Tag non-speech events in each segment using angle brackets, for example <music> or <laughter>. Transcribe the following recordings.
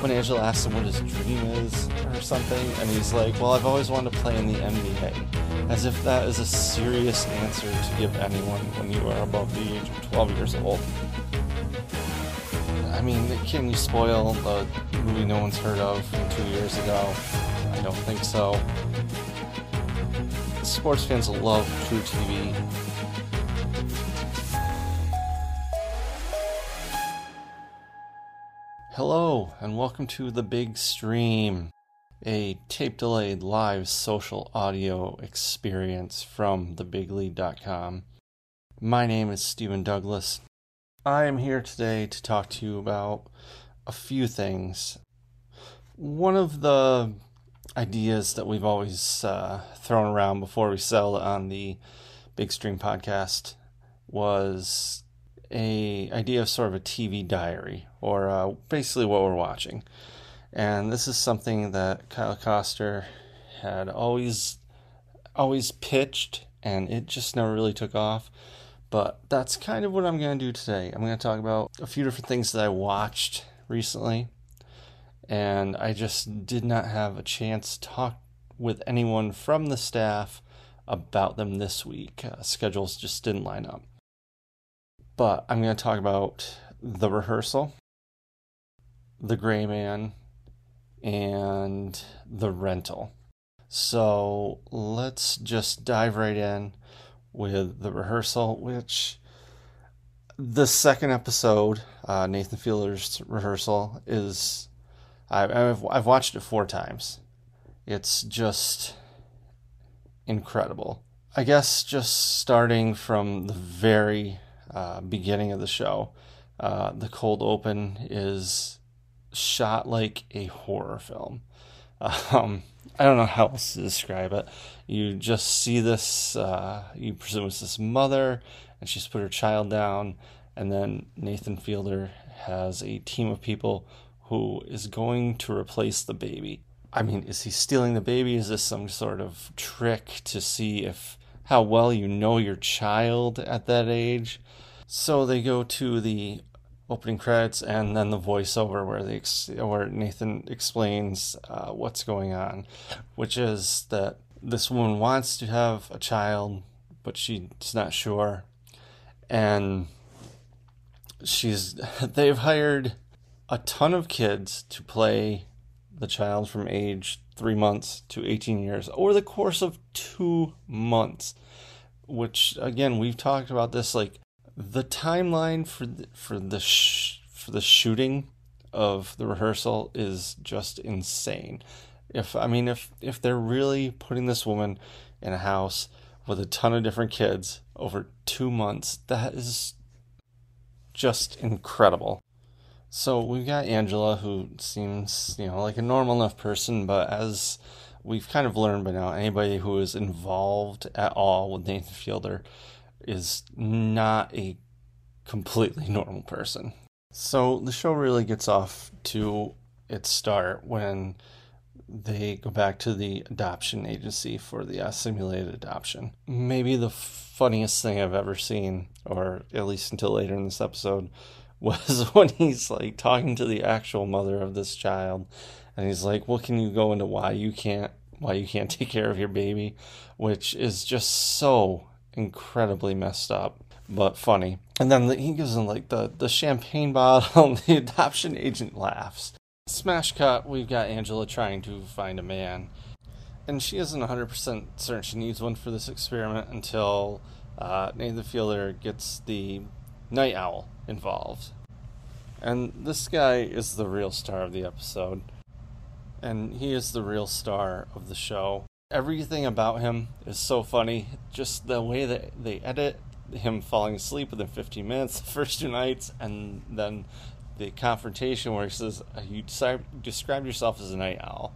When Angela asks him what his dream is or something, and he's like, Well, I've always wanted to play in the NBA. As if that is a serious answer to give anyone when you are above the age of 12 years old. I mean, can you spoil a movie no one's heard of from two years ago? I don't think so. Sports fans love truTV. Hello, and welcome to The Big Stream, a tape delayed live social audio experience from thebiglead.com. My name is Stephen Douglas. I am here today to talk to you about a few things. One of the ideas that we've always uh, thrown around before we sell on the Big Stream podcast was a idea of sort of a TV diary, or uh, basically what we're watching. And this is something that Kyle Koster had always always pitched, and it just never really took off. But that's kind of what I'm going to do today. I'm going to talk about a few different things that I watched recently, and I just did not have a chance to talk with anyone from the staff about them this week. Uh, schedules just didn't line up. But I'm going to talk about the rehearsal, the gray man, and the rental. So let's just dive right in with the rehearsal, which the second episode, uh, Nathan Fielder's rehearsal, is I, I've I've watched it four times. It's just incredible. I guess just starting from the very uh, beginning of the show. Uh, the cold open is shot like a horror film. Um, I don't know how else to describe it. You just see this, uh, you presume it's this mother, and she's put her child down, and then Nathan Fielder has a team of people who is going to replace the baby. I mean, is he stealing the baby? Is this some sort of trick to see if how well you know your child at that age? So they go to the opening credits and then the voiceover where they ex- where Nathan explains uh, what's going on, which is that this woman wants to have a child, but she's not sure, and she's <laughs> they've hired a ton of kids to play the child from age three months to 18 years over the course of two months which again we've talked about this like the timeline for the, for the sh- for the shooting of the rehearsal is just insane. If I mean if if they're really putting this woman in a house with a ton of different kids over 2 months, that is just incredible. So we've got Angela who seems, you know, like a normal enough person, but as we've kind of learned by now, anybody who is involved at all with Nathan Fielder is not a completely <laughs> normal person. So the show really gets off to its start when they go back to the adoption agency for the uh, simulated adoption. Maybe the funniest thing I've ever seen, or at least until later in this episode, <laughs> was when he's like talking to the actual mother of this child, and he's like, "What can you go into why you can't why you can't <laughs> take care of your baby?" Which is just so incredibly messed up, but funny. And then he gives him like the the champagne <laughs> bottle, and the adoption agent laughs. Smash cut, we've got Angela trying to find a man. And she isn't 100% certain she needs one for this experiment until uh, Nathan Fielder gets the night owl involved. And this guy is the real star of the episode. And he is the real star of the show. Everything about him is so funny. Just the way that they edit him falling asleep within 15 minutes <laughs> the first two nights, and then the confrontation where he says, uh, "You describe yourself as a night owl,"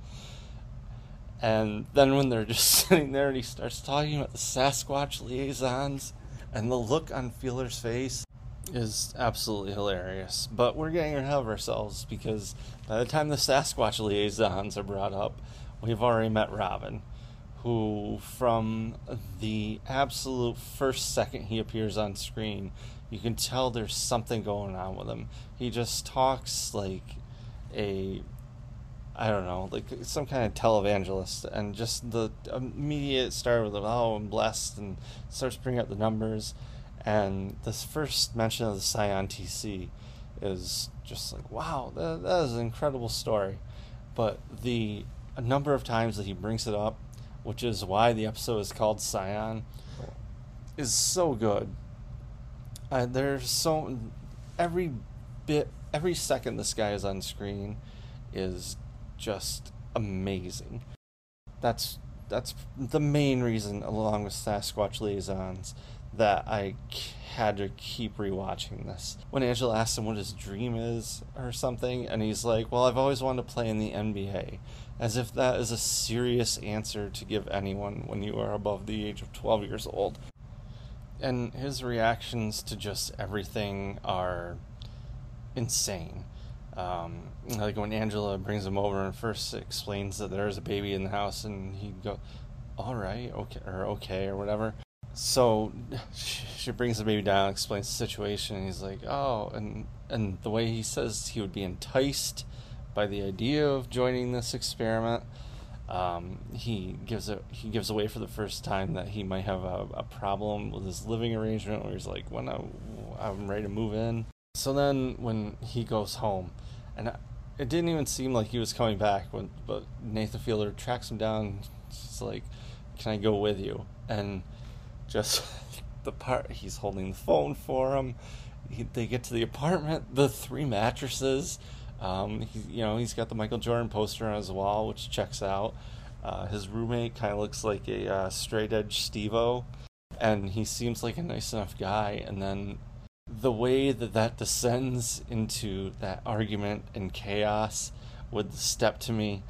and then when they're <laughs> just sitting there and he starts talking about the Sasquatch liaisons, and the look on Fielder's face is absolutely hilarious. But we're getting ahead of ourselves because by the time the Sasquatch liaisons are brought up, we've already met Robin, who, from the absolute first second he appears on screen, you can tell there's something going on with him. He just talks like a I don't know, like some kind of televangelist, and just the immediate start with "Oh, I'm blessed," and starts bringing up the numbers, and this first mention of the Scion TC is just like, "Wow, that, that is an incredible story," but the number of times that he brings it up, which is why the episode is called Scion, is so good uh, there's so every bit, every second this guy is on screen is just amazing. That's that's the main reason, along with Sasquatch liaisons, that I had to keep rewatching this. When Angela asks him what his dream is or something, and he's like, "Well, I've always wanted to play in the NBA," as if that is a serious answer to give anyone when you are above the age of 12 years old and his reactions to just everything are insane. Um, like when Angela brings him over and first explains that there's a baby in the house, and he go, "All right, okay, or okay, or whatever." So <laughs> she brings the baby down, explains the situation, and he's like, "Oh," and and the way he says he would be enticed by the idea of joining this experiment. Um, he gives it he gives away for the first time that he might have a, a problem with his living arrangement where he's like when I, I'm ready to move in. So then when he goes home and it didn't even seem like he was coming back when but Nathan Fielder tracks him down. He's like can I go with you? And just <laughs> the part he's holding the phone for him. He, they get to the apartment the three mattresses um, he, you know, he's got the Michael Jordan poster on his wall, which checks out. Uh, his roommate kind of looks like a uh, straight edge Steve-O, and he seems like a nice enough guy. And then the way that that descends into that argument and chaos with the step to me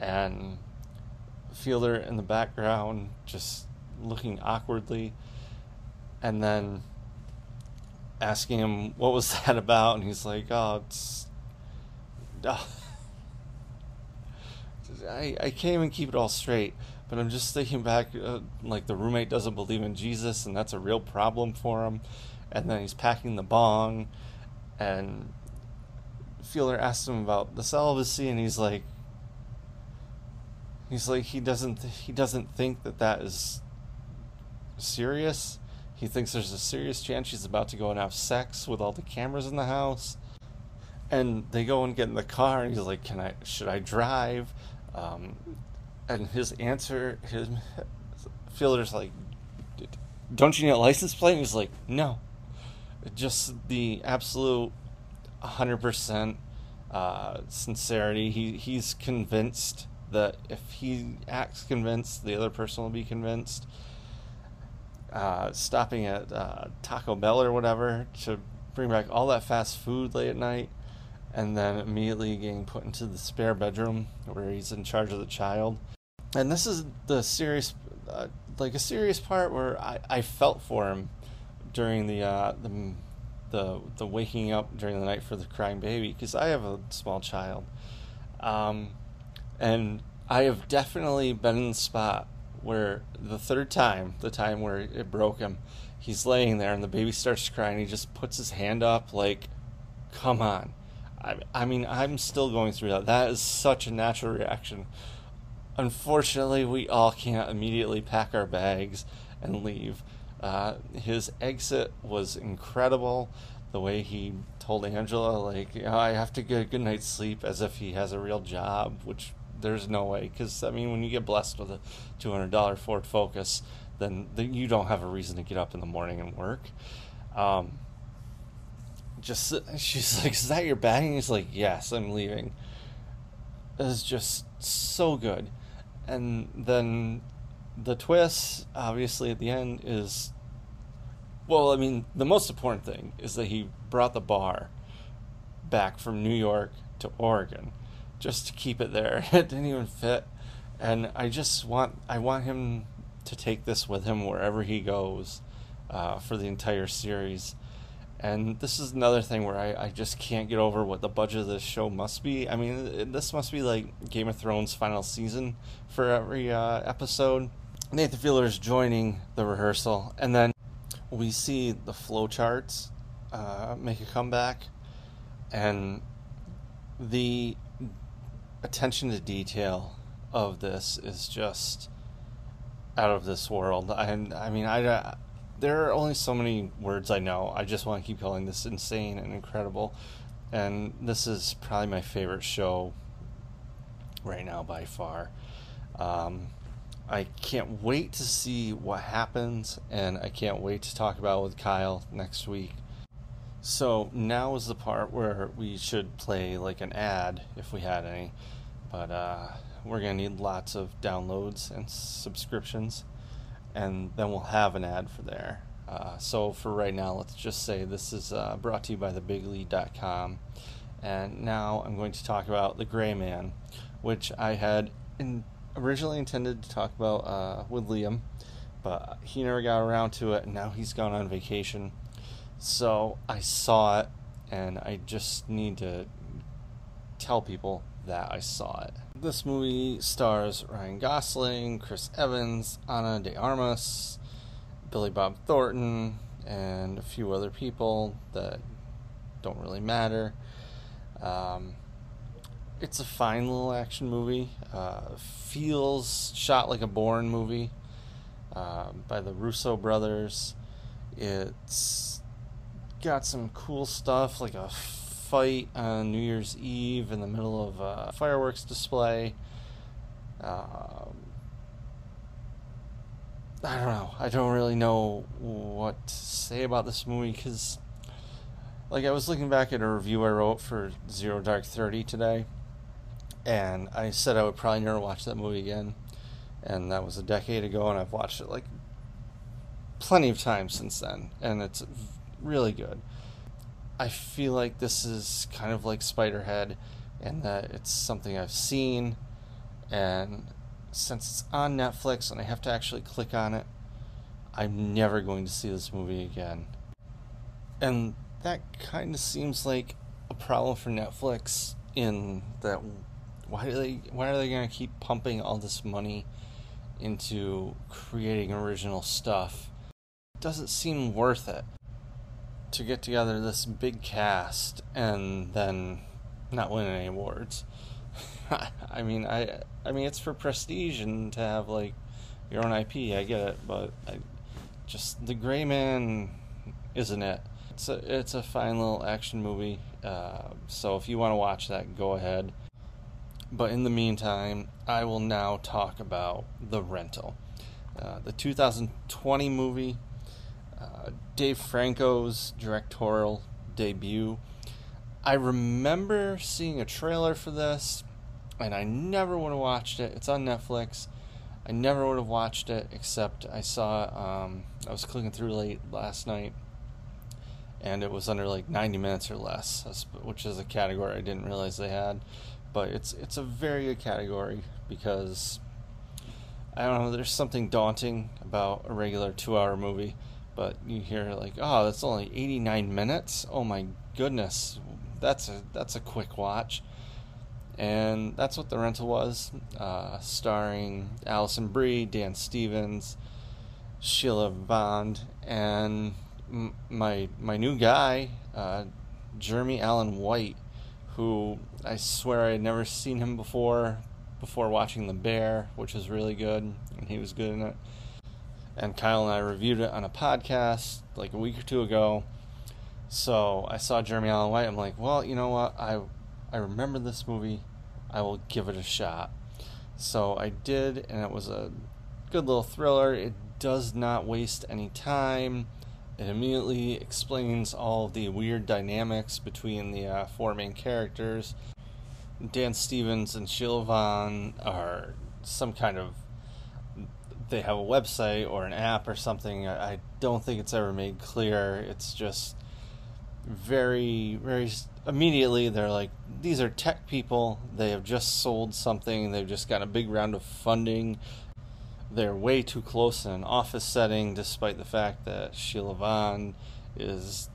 and Fielder in the background just looking awkwardly, and then asking him what was <laughs> that about, and he's like, "Oh, it's I, I can't even keep it all straight. But I'm just thinking back, uh, like the roommate doesn't believe in Jesus, and that's a real problem for him. And then he's packing the bong, and Fielder asks him about the celibacy, and he's like, he's like he doesn't he doesn't think that that is serious. He thinks there's a serious chance she's about to go and have sex with all the cameras in the house and they go and get in the car and he's like can i should i drive? Um, and his answer his fielder's like don't you need a license plate? And he's like no. Just the absolute 100% uh, sincerity. He he's convinced that if he acts convinced the other person will be convinced. Uh, stopping at uh, taco bell or whatever to bring back all that fast food late at night and then immediately getting put into the spare bedroom where he's in charge of the child. And this is the serious, uh, like a serious part where I, I felt for him during the uh, the the the waking up during the night for the crying baby because I have a small child, um, and I have definitely been in the spot where the third time, the time where it broke him, he's laying there and the baby starts crying. He just puts his hand up like, "Come on." I, I mean, I'm still going through that. That is such a natural reaction. Unfortunately, we all can't immediately pack our bags and leave. Uh, his exit was incredible. The way he told Angela, like, I have to get a good night's sleep as if he has a real job, which there's no way. Because, I mean, when you get blessed with a $200 Ford Focus, then, then you don't have a reason to get up in the morning and work. Um, just, <laughs> she's like, Is that your bag? And he's like, Yes, I'm leaving. It's just so good. And then the twist, obviously, at the end is well, I mean, the most important thing is that he brought the bar back from New York to Oregon just to keep it there. <laughs> It didn't even fit. And I just want I want him to take this with him wherever he goes uh, for the entire series. And this is another thing where I, I just can't get over what the budget of this show must be. I mean, this must be like Game of Thrones final season for every uh, episode. Nathan Fielder is joining the rehearsal, and then we see the flowcharts uh, make a comeback, and the attention to detail of this is just out of this world. And I mean, I there are only so many words I know. I just want to keep calling this insane and incredible. And this is probably my favorite show right now by far. Um, I can't wait to see what happens, and I can't wait to talk about with Kyle next week. So now is the part where we should play like an ad if we had any, but uh, we're gonna need lots of downloads and subscriptions, and then we'll have an ad for there. Uh, so for right now, let's just say this is uh, brought to you by thebiglead.com, and now I'm going to talk about the Gray Man, which I had in originally intended to talk about uh, with Liam, but he never got around to it, and now he's gone on vacation. So I saw it, and I just need to tell people that I saw it. This movie stars Ryan Gosling, Chris Evans, Ana de Armas, Billy Bob Thornton, and a few other people that don't really matter. Um, it's a fine little action movie. Uh, feels shot like a Bourne movie uh, by the Russo brothers. It's got some cool stuff like a fight on New Year's Eve in the middle of a fireworks display. Um, I don't know. I don't really know what to say about this movie because, like, I was looking back at a review I wrote for Zero Dark Thirty today and I said I would probably never watch that movie again. And that was a decade ago, and I've watched it like plenty of times since then, and it's really good. I feel like this is kind of like Spiderhead, and that it's something I've seen, and since it's on Netflix and I have to actually click on it, I'm never going to see this movie again. And that kind of seems like a problem for Netflix in that why do they why are they going to keep pumping all this money into creating original stuff? Doesn't seem worth it to get together this big cast and then not win any awards. <laughs> I mean, I I mean it's for prestige and to have like your own IP. I get it, but I just the Gray Man isn't it. It's a it's a fine little action movie. Uh, so if you want to watch that, go ahead. But in the meantime, I will now talk about The Rental, uh, the 2020 movie, uh, Dave Franco's directorial debut. I remember seeing a trailer for this, and I never would have watched it. It's on Netflix. I never would have watched it except I saw um, I was clicking through late last night, and it was under like 90 minutes or less, which is a category I didn't realize they had but it's it's a very good category because I don't know. There's something daunting about a regular two-hour movie, but you hear like, oh, that's only 89 minutes. Oh my goodness, that's a that's a quick watch. And that's what the rental was, uh, starring Alison Brie, Dan Stevens, Sheila Vand, and m- my my new guy, uh, Jeremy Allen White, who I swear I had never seen him before before watching The Bear, which was really good, and he was good in it. And Kyle and I reviewed it on a podcast like a week or two ago. So I saw Jeremy Allen White. I'm like, well, you know what? I I remember this movie. I will give it a shot. So I did, and it was a good little thriller. It does not waste any time. It immediately explains all the weird dynamics between the uh, four main characters. Dan Stevens and Sheila Vand are some kind of. They have a website or an app or something. I, don't think it's ever made clear. It's just very, very. Immediately, they're like, these are tech people. They have just sold something. They've just got a big round of funding they're way too close in an office setting, despite the fact that Sheila Vand is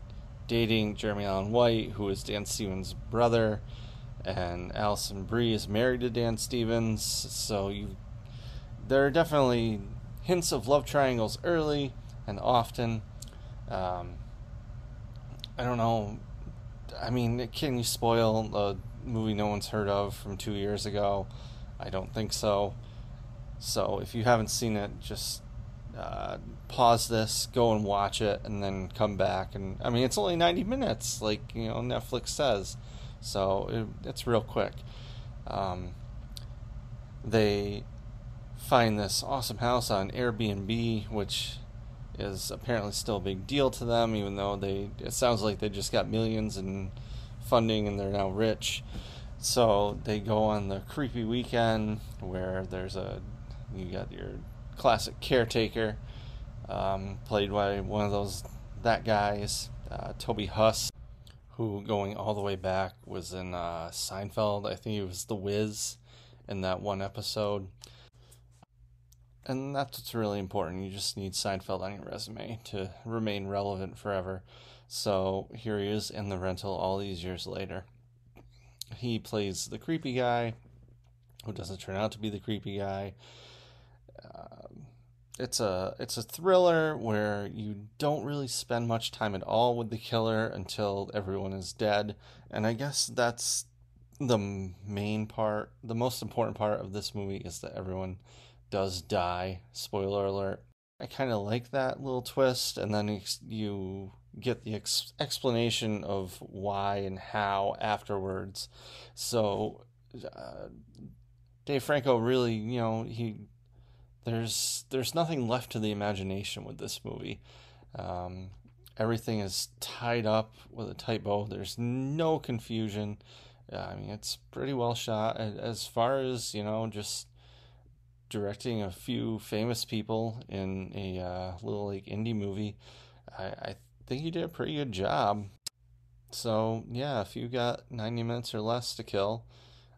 dating Jeremy Allen White, who is Dan Stevens' brother, and Alison Brie is married to Dan Stevens. So you, there are definitely hints of love triangles early and often. Um, I don't know. I mean, can you spoil a movie no one's heard of from two years ago? I don't think so. So if you haven't seen it, just uh, pause this, go and watch it, and then come back. And I mean, it's only 90 minutes, like you know Netflix says, so it, it's real quick. Um, they find this awesome house on Airbnb, which is apparently still a big deal to them, even though they it sounds like they just got millions in funding and they're now rich. So they go on the creepy weekend where there's a you got your classic caretaker, um, played by one of those that guys, uh, Toby Huss, who going all the way back was in uh, Seinfeld. I think he was the Wiz in that one episode. And that's what's really important. You just need Seinfeld on your resume to remain relevant forever. So here he is in the rental all these years later. He plays the creepy guy who doesn't turn out to be the creepy guy um, it's a it's a thriller where you don't really spend much time at all with the killer until everyone is dead, and I guess that's the main part. The most important part of this movie is that everyone does die. Spoiler alert. I kind of like that little twist, and then you get the ex- explanation of why and how afterwards. So, uh, Dave Franco really, you know, he there's there's nothing left to the imagination with this movie. Um, everything is tied up with a tight bow. There's no confusion. I mean, it's pretty well shot. As far as you know, just directing a few famous people in a uh, little like indie movie, I, I think you did a pretty good job. So yeah, if you got 90 minutes or less to kill,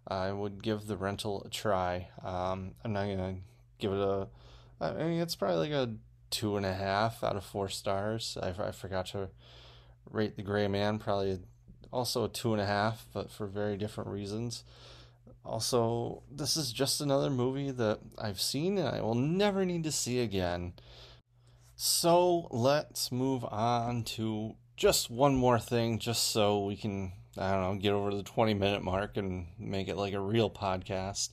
I would give the rental a try. Um, I'm not gonna give it a. I mean, it's probably like a two and a half out of four stars. I, I forgot to rate The Gray Man, probably also a two and a half, but for very different reasons. Also, this is just another movie that I've seen and I will never need to see again. So let's move on to just one more thing, just so we can, I don't know, get over the 20 minute mark and make it like a real podcast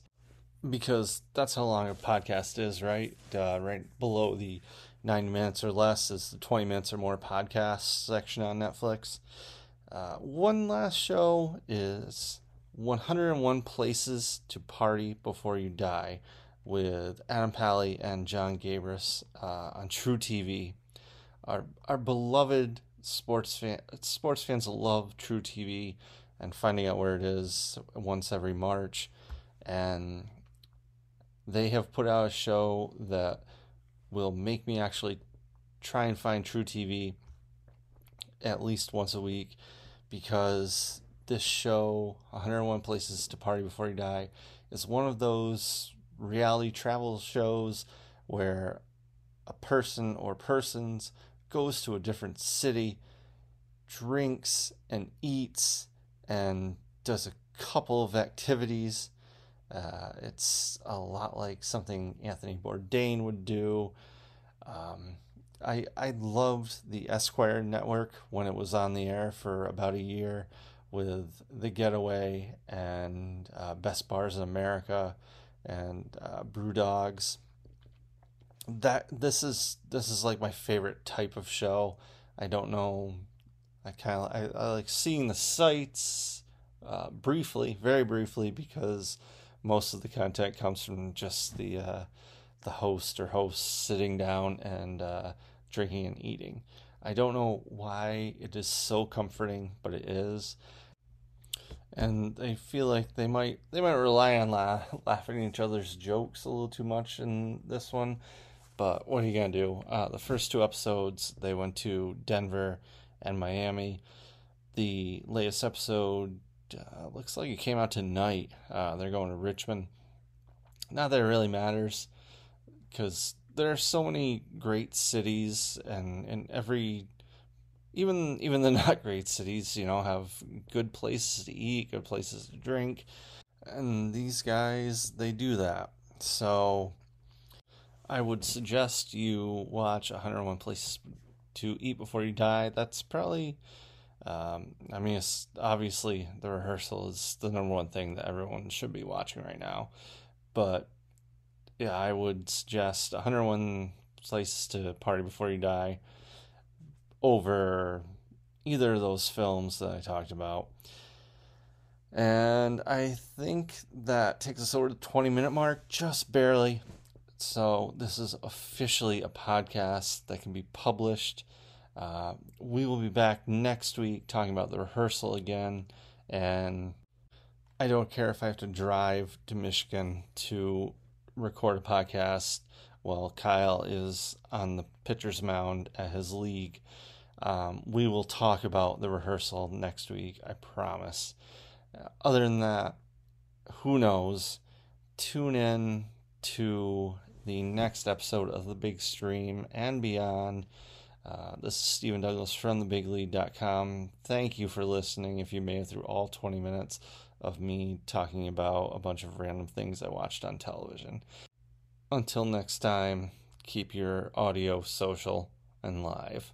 because that's how long a podcast is, right? Uh, right below the 90 minutes or less is the 20 minutes or more podcast section on Netflix. Uh, one last show is 101 Places to Party Before You Die with Adam Pally and Jon Gabrus uh, on truTV. Our, our beloved sports fan, sports fans love truTV and finding out where it is once every March. And they have put out a show that will make me actually try and find truTV at least once a week because this show 101 places to party before you die is one of those reality travel shows where a person or persons goes to a different city, drinks and eats, and does a couple of activities. Uh, it's a lot like something Anthony Bourdain would do. Um, I I loved the Esquire network when it was on the air for about a year with The Getaway and uh, Best Bars in America and uh, Brew Dogs. That this is this is like my favorite type of show. I don't know. I kind of I, I, like seeing the sights uh, briefly, very briefly, because most of the content comes from just the uh, the host or hosts sitting down and uh, drinking and eating. I don't know why it is so comforting, but it is. And they feel like they might they might rely on la- laughing at each other's jokes a little too much in this one. But what are you gonna do? Uh, the first two episodes they went to Denver and Miami. The latest episode uh, looks like it came out tonight. Uh, they're going to Richmond. Not that it really matters, because there are so many great cities, and and every even even the <laughs> not great cities, you know, have good places to eat, good places to drink, and these guys they do that. So I would suggest you watch 101 Places to Eat Before You Die. That's probably um, I mean, it's obviously the rehearsal is the number one thing that everyone should be watching right now. But yeah, I would suggest 101 Places to Party Before You Die over either of those films that I talked about. And I think that takes us over the 20 minute mark, just barely. So, this is officially a podcast that can be published uh, we will be back next week talking about the rehearsal again. And I don't care if I have to drive to Michigan to record a podcast while Kyle is on the pitcher's mound at his league. Um, we will talk about the rehearsal next week, I promise. Uh, other than that, who knows? Tune in to the next episode of The Big Stream and beyond. Uh, this is Stephen Douglas from thebiglead.com. Thank you for listening if you made it through all 20 minutes of me talking about a bunch of random things I watched on television. Until next time, keep your audio social and live